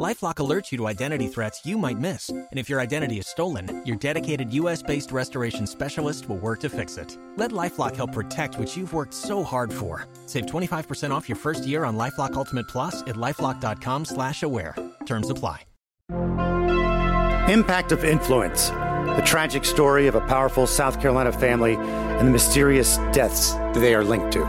LifeLock alerts you to identity threats you might miss, and if your identity is stolen, your dedicated U.S.-based restoration specialist will work to fix it. Let LifeLock help protect what you've worked so hard for. Save 25% off your first year on LifeLock Ultimate Plus at lifeLock.com/slash-aware. Terms apply. Impact of influence: the tragic story of a powerful South Carolina family and the mysterious deaths that they are linked to.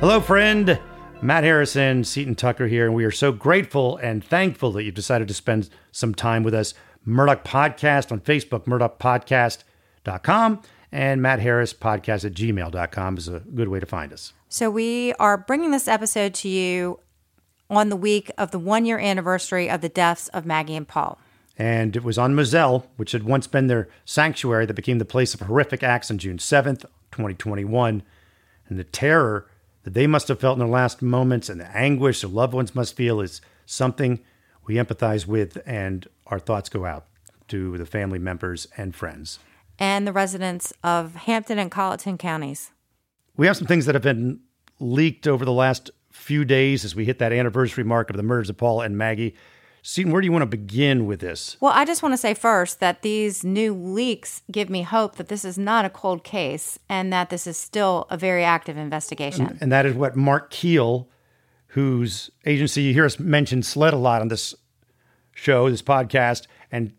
Hello, friend. Matt Harrison, Seaton Tucker here, and we are so grateful and thankful that you've decided to spend some time with us. Murdaugh Podcast on Facebook, murdaughpodcast.com, and Matt Harris Podcast at gmail.com is a good way to find us. So we are bringing this episode to you on the week of the one year anniversary of the deaths of Maggie and Paul. And it was on Moselle, which had once been their sanctuary, that became the place of horrific acts on June 7th, 2021. And the terror that they must have felt in their last moments and the anguish their loved ones must feel is something we empathize with, and our thoughts go out to the family members and friends. And the residents of Hampton and Colleton counties. We have some things that have been leaked over the last few days as we hit that anniversary mark of the murders of Paul and Maggie. Seaton, where do you want to begin with this? Well, I just want to say first that these new leaks give me hope that this is not a cold case and that this is still a very active investigation. And, and that is what Mark Keel, whose agency you hear us mention SLED a lot on this show, this podcast, and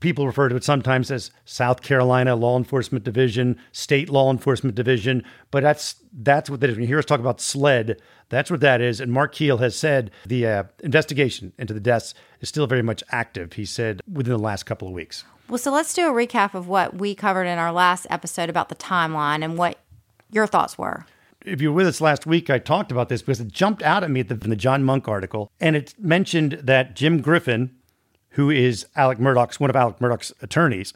people refer to it sometimes as South Carolina Law Enforcement Division, State Law Enforcement Division, but that's that's what that is. When you hear us talk about SLED, that's what that is. And Mark Keel has said the uh, investigation into the deaths is still very much active. He said within the last couple of weeks. Well, so let's do a recap of what we covered in our last episode about the timeline and what your thoughts were. If you were with us last week, I talked about this because it jumped out at me at the, in the John Monk article, and it mentioned that Jim Griffin, who is Alec Murdaugh's one of Alec Murdaugh's attorneys,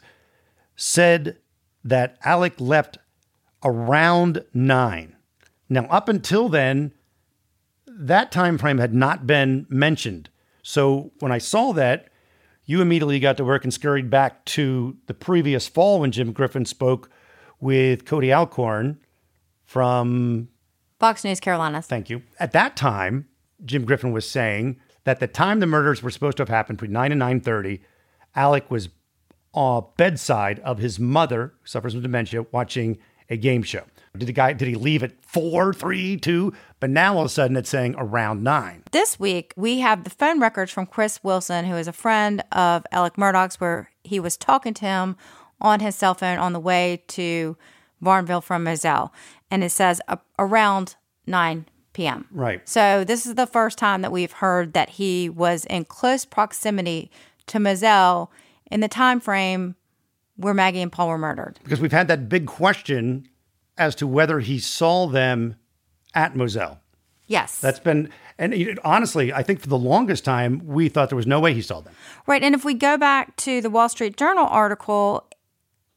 said that Alec left around nine. Now, up until then, that time frame had not been mentioned. So when I saw that, you immediately got to work and scurried back to the previous fall when Jim Griffin spoke with Cody Alcorn from Fox News Carolinas. Thank you. At that time, Jim Griffin was saying that the time the murders were supposed to have happened between 9 and 9:30, Alec was uh, bedside of his mother, who suffers from dementia, watching a game show. Did the guy did he leave at four, three, two? But now all of a sudden it's saying around nine. This week we have the phone records from Chris Wilson, who is a friend of Alec Murdaugh's, where he was talking to him on his cell phone on the way to Varnville from Moselle, and it says uh, around nine p.m. Right. So this is the first time that we've heard that he was in close proximity to Moselle in the time frame where Maggie and Paul were murdered. Because we've had that big question as to whether he saw them at Moselle. Yes. That's been, and honestly, I think for the longest time, we thought there was no way he saw them. Right. And if we go back to the Wall Street Journal article,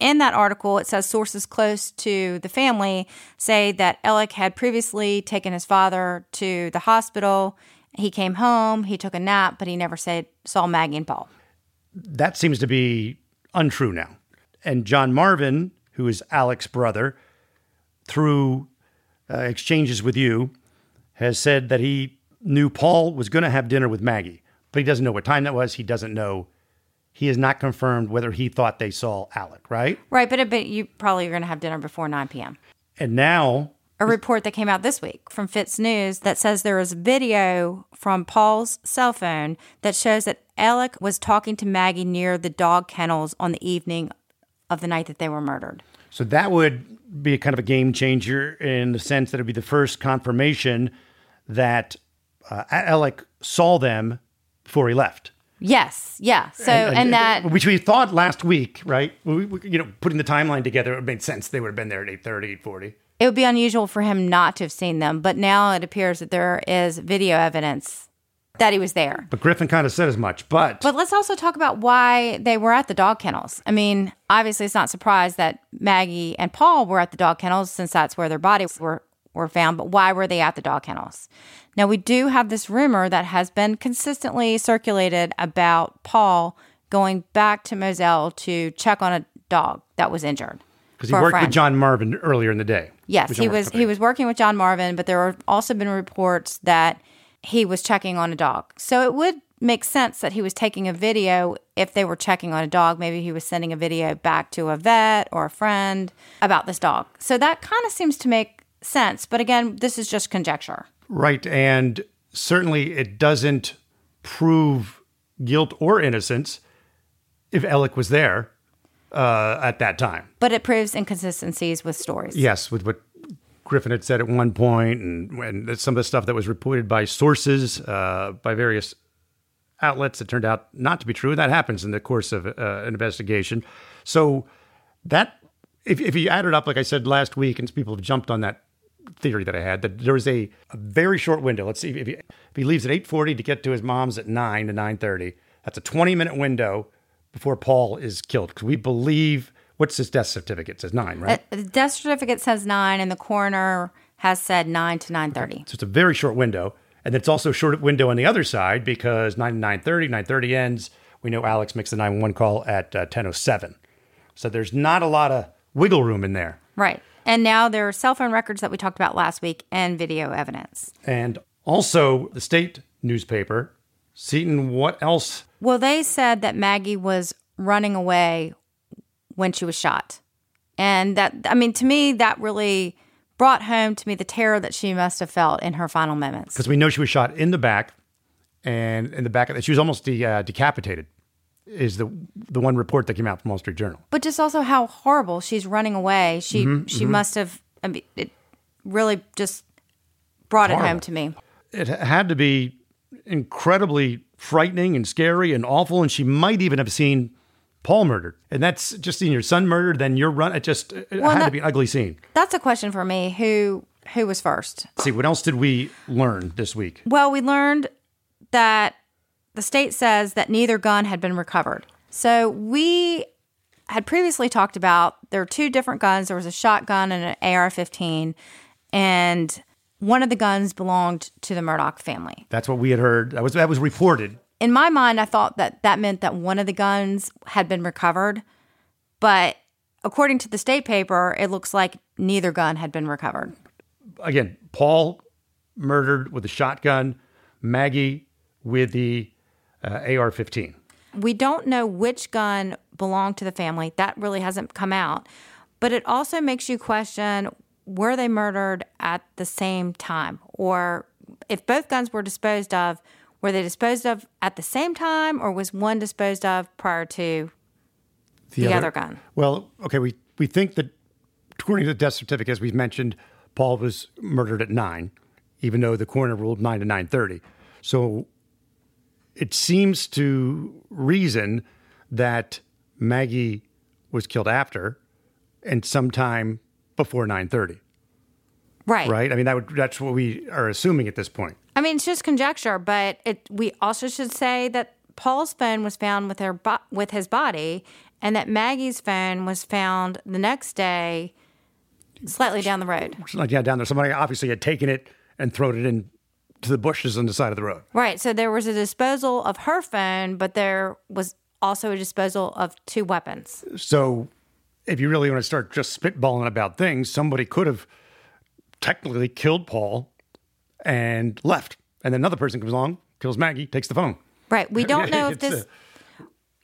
in that article, it says sources close to the family say that Alec had previously taken his father to the hospital. He came home, he took a nap, but he never said saw Maggie and Paul. That seems to be untrue now. And John Marvin, who is Alec's brother, through uh, exchanges with you, has said that he knew Paul was going to have dinner with Maggie, but he doesn't know what time that was. He doesn't know. He has not confirmed whether he thought they saw Alec, right? Right, but, but you probably are going to have dinner before 9 p.m. And now a report that came out this week from FITSNews that says there is video from Paul's cell phone that shows that Alec was talking to Maggie near the dog kennels on the evening of the night that they were murdered. So that would be kind of a game changer in the sense that it'd be the first confirmation that uh, Alec saw them before he left. Yes, yeah. So and, that which we thought last week, right? We, we, you know, putting the timeline together, it made sense. They would have been there at 8.30, 8.40. it would be unusual for him not to have seen them, but now it appears that there is video evidence that he was there. But Griffin kind of said as much. But, But let's also talk about why they were at the dog kennels. I mean, obviously, it's not surprised that Maggie and Paul were at the dog kennels since that's where their bodies were were found, but why were they at the dog kennels? Now, we do have this rumor that has been consistently circulated about Paul going back to Moselle to check on a dog that was injured. Because he worked with. John Marvin earlier in the day. Yes, he was he was working with John Marvin, but there have also been reports that he was checking on a dog. So it would make sense that he was taking a video if they were checking on a dog. Maybe he was sending a video back to a vet or a friend about this dog. So that kind of seems to make sense. But again, this is just conjecture. Right. And certainly it doesn't prove guilt or innocence if Alec was there uh, at that time. But it proves inconsistencies with stories. Yes, with what Griffin had said at one point, and when some of the stuff that was reported by sources, uh, by various outlets, that turned out not to be true. That happens in the course of uh, an investigation. So that, if, if you add it up, like I said last week, and people have jumped on that theory that I had, that there was a, a very short window. Let's see if he, if he leaves at eight forty to get to his mom's at nine to nine thirty. That's a twenty minute window before Paul is killed because we believe. What's his death certificate? It says nine, right? Uh, The death certificate says nine, and the coroner has said nine to nine thirty. So it's a very short window. And it's also a short window on the other side because 9 to 9.30, 9.30 ends. We know Alex makes the 911 call at uh, 10.07. So there's not a lot of wiggle room in there. Right. And now there are cell phone records that we talked about last week and video evidence. And also the state newspaper, Seaton, what else? Well, they said that Maggie was running away when she was shot. And that, I mean, to me, that really brought home to me the terror that she must have felt in her final moments. Because we know she was shot in the back and in the back, of, she was almost de, uh, decapitated is the the one report that came out from Wall Street Journal. But just also how horrible she's running away. She mm-hmm, she mm-hmm. must have. I mean, it really just brought it home to me. It had to be incredibly frightening and scary and awful. And she might even have seen Paul murdered. And that's just seeing your son murdered, then you're run. It just it had to be an ugly scene. That's a question for me. Who who was first? Let's see, what else did we learn this week? Well, we learned that the state says that neither gun had been recovered. So we had previously talked about there are two different guns. There was a shotgun and an AR-15, and one of the guns belonged to the Murdaugh family. That's what we had heard. That was that was reported. In my mind, I thought that that meant that one of the guns had been recovered, but according to the state paper, it looks like neither gun had been recovered. Again, Paul murdered with a shotgun, Maggie with the uh, AR-15. We don't know which gun belonged to the family. That really hasn't come out. But it also makes you question were they murdered at the same time? Or if both guns were disposed of, were they disposed of at the same time or was one disposed of prior to the, other, gun? Well, okay, we, we think that according to the death certificate, as we've mentioned, Paul was murdered at nine, even though the coroner ruled nine to nine thirty. So it seems to reason that Maggie was killed after and sometime before nine thirty. Right. Right? I mean, that would that's what we are assuming at this point. I mean, it's just conjecture, but it. We also should say that Paul's phone was found with her bo- with his body, and that Maggie's phone was found the next day, slightly down the road. Like yeah, down there, somebody obviously had taken it and thrown it in to the bushes on the side of the road. Right. So there was a disposal of her phone, but there was also a disposal of two weapons. So, if you really want to start just spitballing about things, somebody could have technically killed Paul and left. And then another person comes along, kills Maggie, takes the phone. Right. We don't know if uh, this.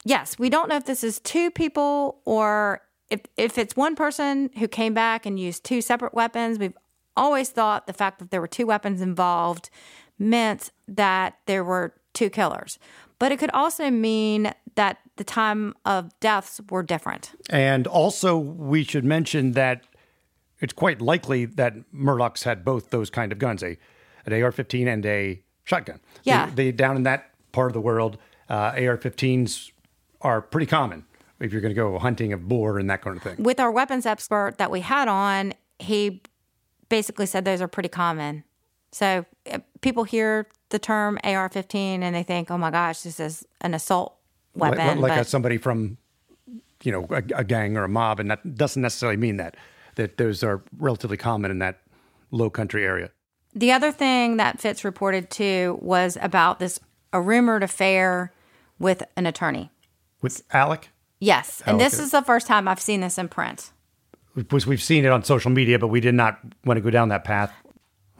Yes, we don't know if this is two people or if if it's one person who came back and used two separate weapons. We've always thought the fact that there were two weapons involved meant that there were two killers. But it could also mean that the time of deaths were different. And also, we should mention that it's quite likely that Murdaugh's had both those kind of guns, a an AR-15 and a shotgun. Yeah. they, down in that part of the world, uh, AR-15s are pretty common if you're going to go hunting a boar and that kind of thing. with our weapons expert that we had on, he basically said those are pretty common. So uh, people hear the term AR-15 and they think, "Oh my gosh, this is an assault weapon." like, a, but somebody from, you know, a, a gang or a mob, and that doesn't necessarily mean that. That those are relatively common in that low country area. The other thing that Fitz reported to was about this a rumored affair with an attorney. With Alec? Yes. And this is the first time I've seen this in print. Because we've seen it on social media, but we did not want to go down that path.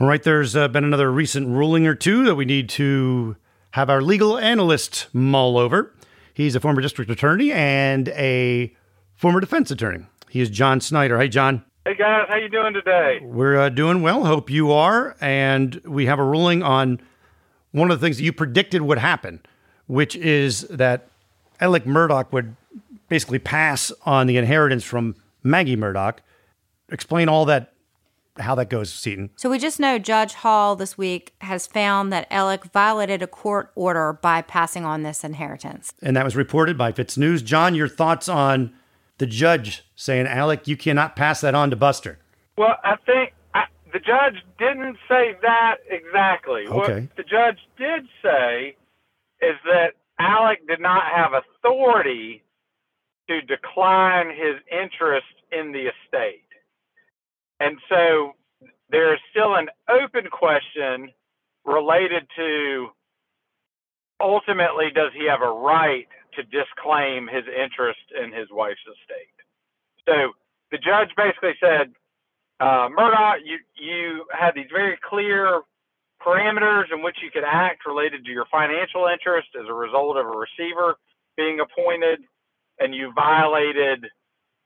All right, there's uh, been another recent ruling or two that we need to have our legal analyst mull over. He's a former district attorney and a former defense attorney. He is John Snyder. Hey, John. Hey guys, how you doing today? We're uh, doing well. Hope you are. And we have a ruling on one of the things that you predicted would happen, which is that Alec Murdaugh would basically pass on the inheritance from Maggie Murdaugh. Explain all that, how that goes, Seaton. So we just know Judge Hall this week has found that Alec violated a court order by passing on this inheritance. And that was reported by FITSNews. John, your thoughts on the judge saying, Alec, you cannot pass that on to Buster? Well, I think I, the judge didn't say that exactly. Okay. What the judge did say is that Alec did not have authority to decline his interest in the estate. And so there is still an open question related to ultimately does he have a right to disclaim his interest in his wife's estate? So the judge basically said, uh, Murdaugh, you, you had these very clear parameters in which you could act related to your financial interest as a result of a receiver being appointed, and you violated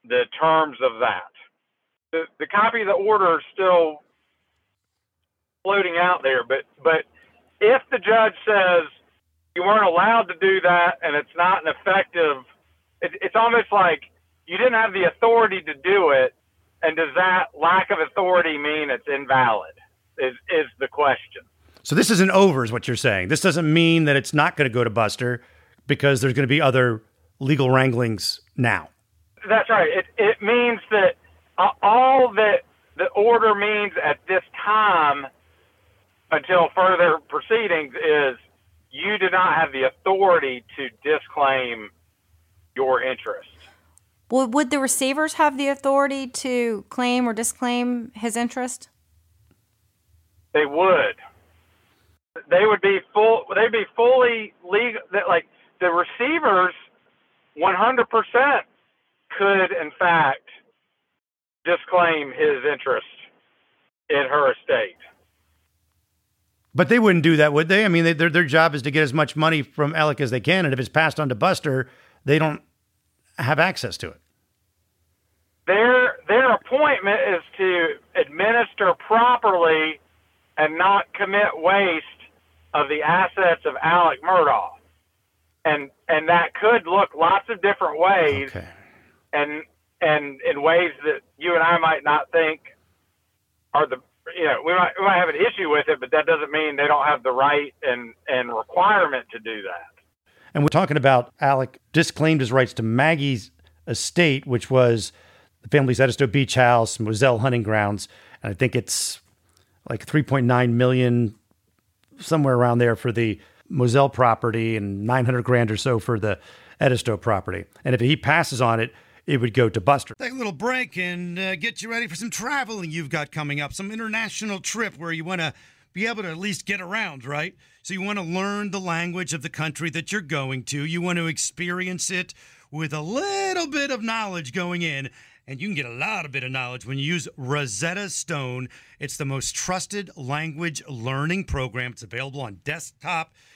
the terms of that. The, the copy of the order is still floating out there, but, but if the judge says you weren't allowed to do that and it's not an effective, it, it's almost like you didn't have the authority to do it, and does that lack of authority mean it's invalid? Is is the question. So this isn't over, is what you're saying. This doesn't mean that it's not going to go to Buster because there's going to be other legal wranglings now. That's right. It it means that uh, all that the order means at this time, until further proceedings, is you do not have the authority to disclaim your interest. Well, would the receivers have the authority to claim or disclaim his interest? They would. They would be full. They'd be fully legal. that, Like the receivers, one hundred percent could, in fact, disclaim his interest in her estate. But they wouldn't do that, would they? I mean, they, their their job is to get as much money from Alec as they can, and if it's passed on to Buster, they don't have access to it. Their their appointment is to administer properly and not commit waste of the assets of Alec Murdaugh, and and that could look lots of different ways, Okay. and and in ways that you and I might not think are the you know we might we might have an issue with it, but that doesn't mean they don't have the right and and requirement to do that. And we're talking about Alec disclaimed his rights to Maggie's estate, which was the family's Edisto Beach House, Moselle hunting grounds, and I think it's like 3.9 million, somewhere around there for the Moselle property, and 900 grand or so for the Edisto property. And if he passes on it, it would go to Buster. Take a little break and uh, get you ready for some traveling you've got coming up, some international trip where you want to be able to at least get around, right? So you want to learn the language of the country that you're going to. You want to experience it with a little bit of knowledge going in. And you can get a lot of bit of knowledge when you use Rosetta Stone. It's the most trusted language learning program. It's available on desktop.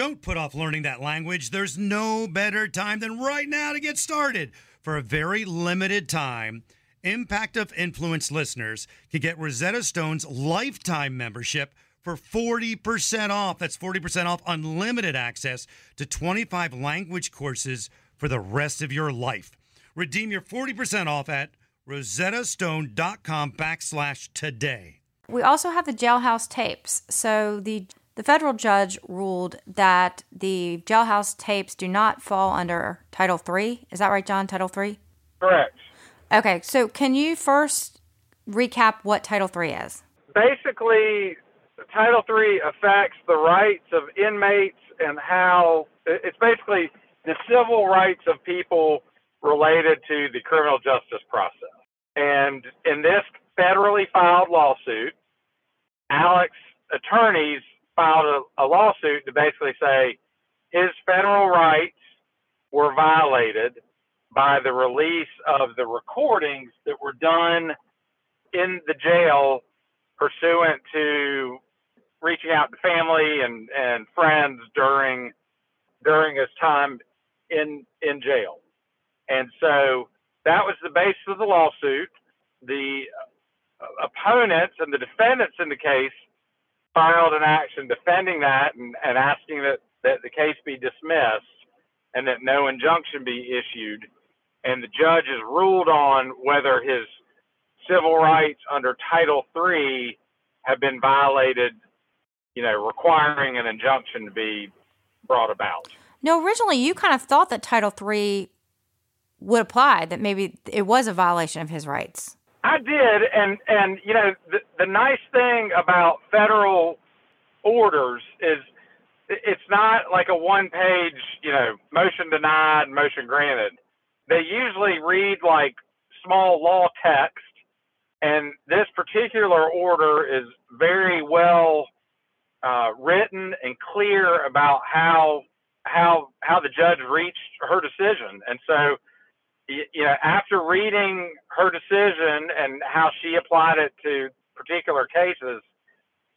Don't put off learning that language. There's no better time than right now to get started. For a very limited time, Impact of Influence listeners can get Rosetta Stone's lifetime membership for 40% off. That's 40% off unlimited access to 25 language courses for the rest of your life. Redeem your 40% off at rosettastone.com backslash today. We also have the jailhouse tapes. So the the federal judge ruled that the jailhouse tapes do not fall under Title III. Is that right, John? Title III? Correct. Okay, so can you first recap what Title III is? Basically, Title III affects the rights of inmates and how it's basically the civil rights of people related to the criminal justice process. And in this federally filed lawsuit, Alec's attorneys filed a, a lawsuit to basically say his federal rights were violated by the release of the recordings that were done in the jail pursuant to reaching out to family and, and friends during during his time in in jail. And so that was the basis of the lawsuit. The uh, opponents and the defendants in the case filed an action defending that and, and asking that, that the case be dismissed and that no injunction be issued. And the judge has ruled on whether his civil rights under Title III have been violated, you know, requiring an injunction to be brought about. No, originally you kind of thought that Title III would apply, that maybe it was a violation of his rights. I did, and and you know the the nice thing about federal orders is it's not like a one page you know motion denied, motion granted. They usually read like small law text, and this particular order is very well uh, written and clear about how how how the judge reached her decision, and so you know, after reading her decision and how she applied it to particular cases,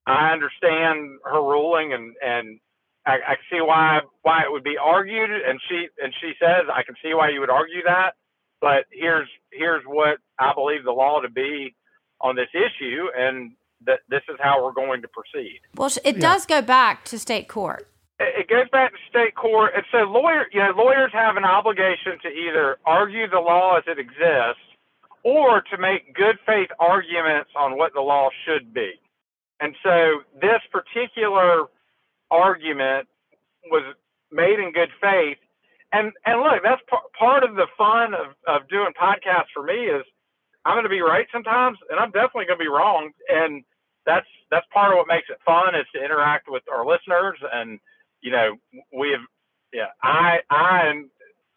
I understand her ruling and and I, I see why why it would be argued. And she and she says I can see why you would argue that, but here's here's what I believe the law to be on this issue, and that this is how we're going to proceed. Well, it does go back to state court it goes back to state court, and so lawyer, you know, lawyers have an obligation to either argue the law as it exists or to make good faith arguments on what the law should be. And so this particular argument was made in good faith. And and look, that's p- part of the fun of, of doing podcasts for me is I'm going to be right sometimes, and I'm definitely going to be wrong. And that's that's part of what makes it fun is to interact with our listeners and you know, we have, yeah, I, I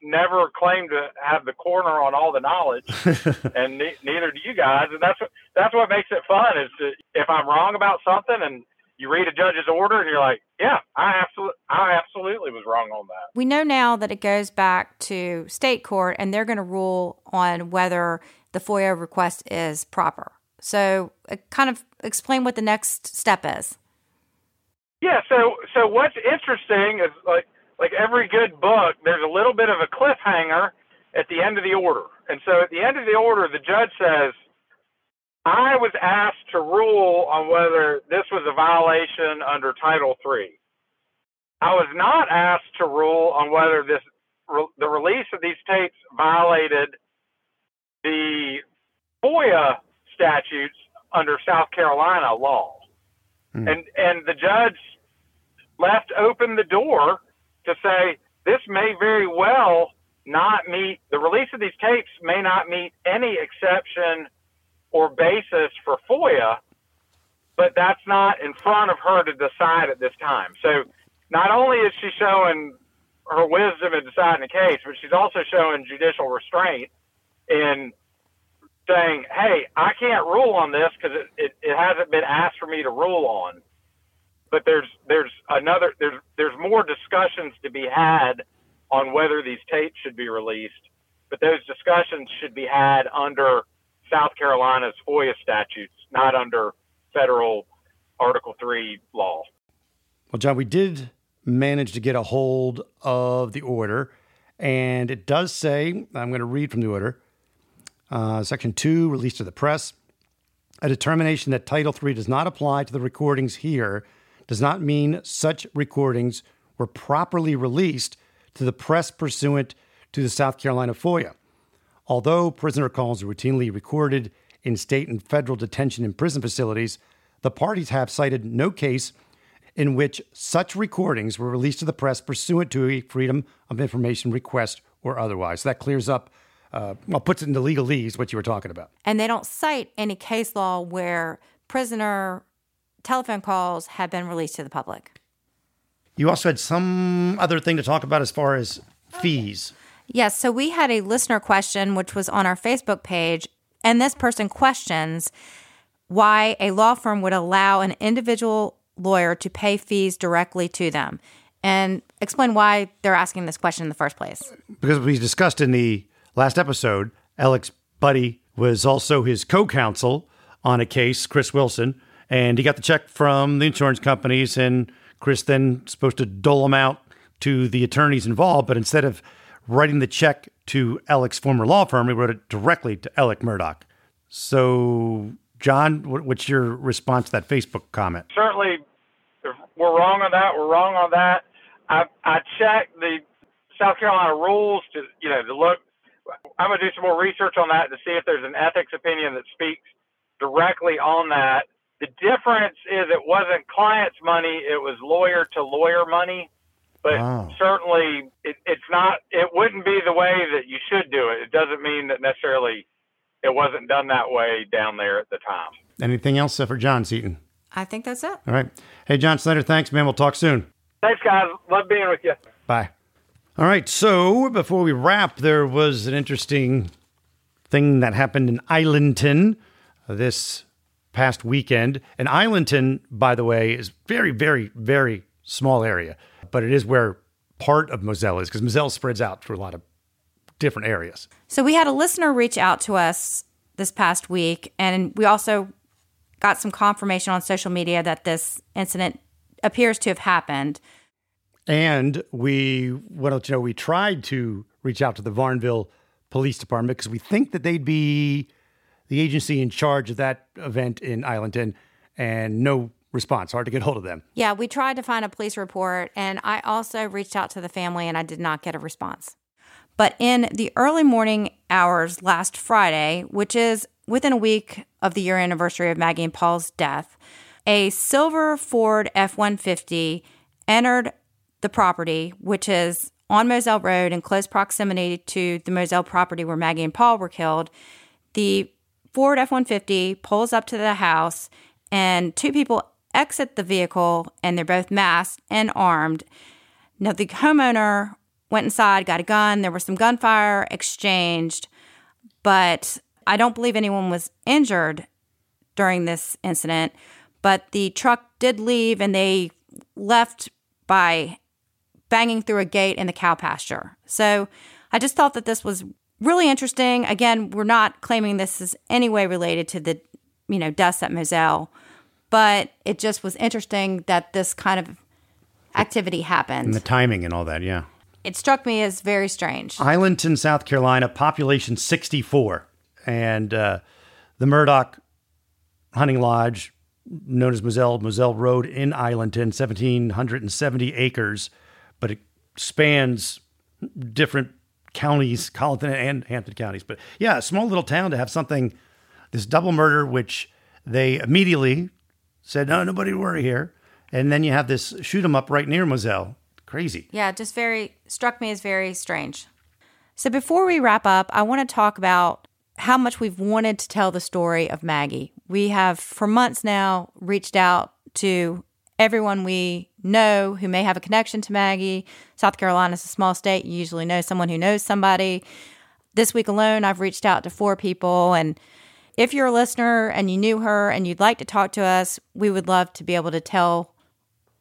never claim to have the corner on all the knowledge, and ne- neither do you guys. And that's what, that's what makes it fun is to, if I'm wrong about something and you read a judge's order and you're like, yeah, I absolutely, I absolutely was wrong on that. We know now that it goes back to state court, and they're going to rule on whether the FOIA request is proper. So, uh, kind of explain what the next step is. Yeah, so so what's interesting is like like every good book, there's a little bit of a cliffhanger at the end of the order. And so at the end of the order, the judge says, I was asked to rule on whether this was a violation under Title III. I was not asked to rule on whether this the release of these tapes violated the FOIA statutes under South Carolina law. Mm. And and the judge left open the door to say this may very well not meet the release of these tapes may not meet any exception or basis for FOIA, but that's not in front of her to decide at this time. So not only is she showing her wisdom in deciding the case, but she's also showing judicial restraint in saying, hey, I can't rule on this because it, it, it hasn't been asked for me to rule on. But there's there's another there's there's more discussions to be had on whether these tapes should be released. But those discussions should be had under South Carolina's FOIA statutes, not under federal Article 3 law. Well, John, we did manage to get a hold of the order, and it does say I'm going to read from the order uh, Section 2, release to the press. A determination that Title 3 does not apply to the recordings here does not mean such recordings were properly released to the press pursuant to the South Carolina FOIA. Although prisoner calls are routinely recorded in state and federal detention and prison facilities, the parties have cited no case in which such recordings were released to the press pursuant to a Freedom of Information request or otherwise. That clears up, uh, well, puts it into legalese what you were talking about. And they don't cite any case law where prisoner telephone calls have been released to the public. You also had some other thing to talk about as far as fees. Yes, so we had a listener question which was on our Facebook page, and this person questions why a law firm would allow an individual lawyer to pay fees directly to them and explain why they're asking this question in the first place. Because we discussed in the last episode, Alec's buddy was also his co counsel on a case, Chris Wilson, and he got the check from the insurance companies, and Chris then supposed to dole them out to the attorneys involved, but instead of writing the check to Alec's former law firm, he wrote it directly to Alec Murdaugh. So, John, what's your response to that Facebook comment? Certainly, we're wrong on that. We're wrong on that. I I checked the South Carolina rules to you know to look. I'm gonna do some more research on that to see if there's an ethics opinion that speaks directly on that. The difference is it wasn't client's money; it was lawyer to lawyer money. But wow. certainly, it, it's not. It wouldn't be the way that you should do it. It doesn't mean that necessarily it wasn't done that way down there at the time. Anything else for John Seaton? I think that's it. All right. Hey, John Slater, thanks, man. We'll talk soon. Thanks, guys. Love being with you. Bye. All right. So before we wrap, there was an interesting thing that happened in Islandton uh, this past weekend. And Islandton, by the way, is very, very, very small area, but it is where part of Moselle is because Moselle spreads out through a lot of different areas. So we had a listener reach out to us this past week, and we also got some confirmation on social media that this incident appears to have happened. And we want to let you know we tried to reach out to the Varnville Police Department because we think that they'd be the agency in charge of that event in Islandton, and no response. Hard to get hold of them. Yeah, we tried to find a police report, and I also reached out to the family, and I did not get a response. But in the early morning hours last Friday, which is within a week of the year anniversary of Maggie and Paul's death, a silver Ford F 150 entered the property, which is on Moselle Road in close proximity to the Moselle property where Maggie and Paul were killed. The Ford F 150 pulls up to the house, and two people exit the vehicle, and they're both masked and armed. Now, the homeowner went inside, got a gun. There was some gunfire exchanged, but I don't believe anyone was injured during this incident. But the truck did leave and they left by banging through a gate in the cow pasture. So I just thought that this was really interesting. Again, we're not claiming this is any way related to the, you know, deaths at Moselle, but it just was interesting that this kind of activity happened. And the timing and all that, yeah. It struck me as very strange. Islandton, South Carolina, population 64. And uh, the Murdaugh Hunting Lodge, known as Moselle, Moselle Road in Islandton, 1,770 acres, but it spans different counties, Colleton and Hampton counties. But yeah, small little town to have something, this double murder, which they immediately said, no, nobody worry here. And then you have this shoot 'em up right near Moselle. Crazy. Yeah, just very struck me as very strange. So before we wrap up, I want to talk about how much we've wanted to tell the story of Maggie. We have for months now reached out to everyone we know who may have a connection to Maggie. South Carolina is a small state. You usually know someone who knows somebody. This week alone, I've reached out to four people. And if you're a listener and you knew her and you'd like to talk to us, we would love to be able to tell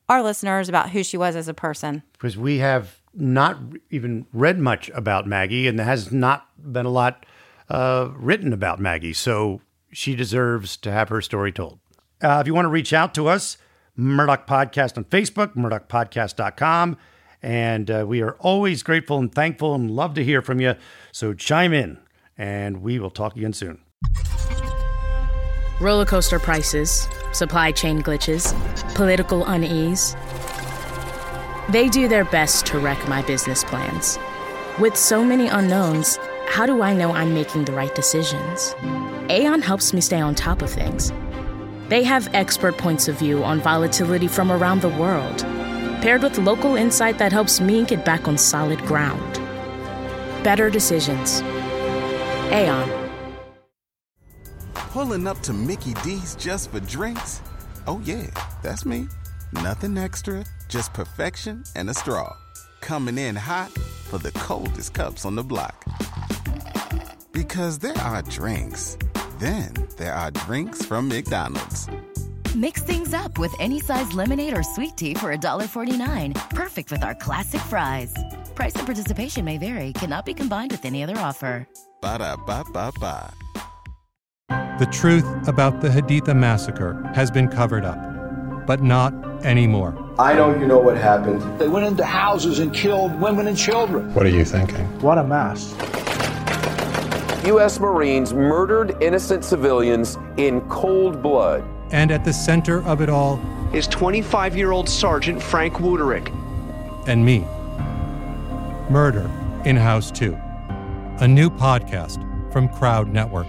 our listeners about who she was as a person. Because we have not even read much about Maggie, and there has not been a lot uh, written about Maggie. So she deserves to have her story told. Uh, if you want to reach out to us, Murdaugh Podcast on Facebook, murdaughpodcast.com. And uh, we are always grateful and thankful and love to hear from you. So chime in, and we will talk again soon. Roller coaster prices supply chain glitches, political unease. They do their best to wreck my business plans. With so many unknowns, how do I know I'm making the right decisions? Aon helps me stay on top of things They have expert points of view on volatility from around the world, paired with local insight that helps me get back on solid ground. Better decisions. Aon. Pulling up to Mickey D's just for drinks? Oh, yeah, that's me. Nothing extra, just perfection and a straw. Coming in hot for the coldest cups on the block. Because there are drinks, then there are drinks from McDonald's. Mix things up with any size lemonade or sweet tea for $1.49. Perfect with our classic fries. Price and participation may vary, cannot be combined with any other offer. Ba da ba ba ba. The truth about the Haditha massacre has been covered up, but not anymore. I know you know what happened. They went into houses and killed women and children. What are you thinking? What a mess. U.S. Marines murdered innocent civilians in cold blood. And at the center of it all is 25 year old Sergeant Frank Wuterich. And me. Murder in House 2. A new podcast from Crowd Network.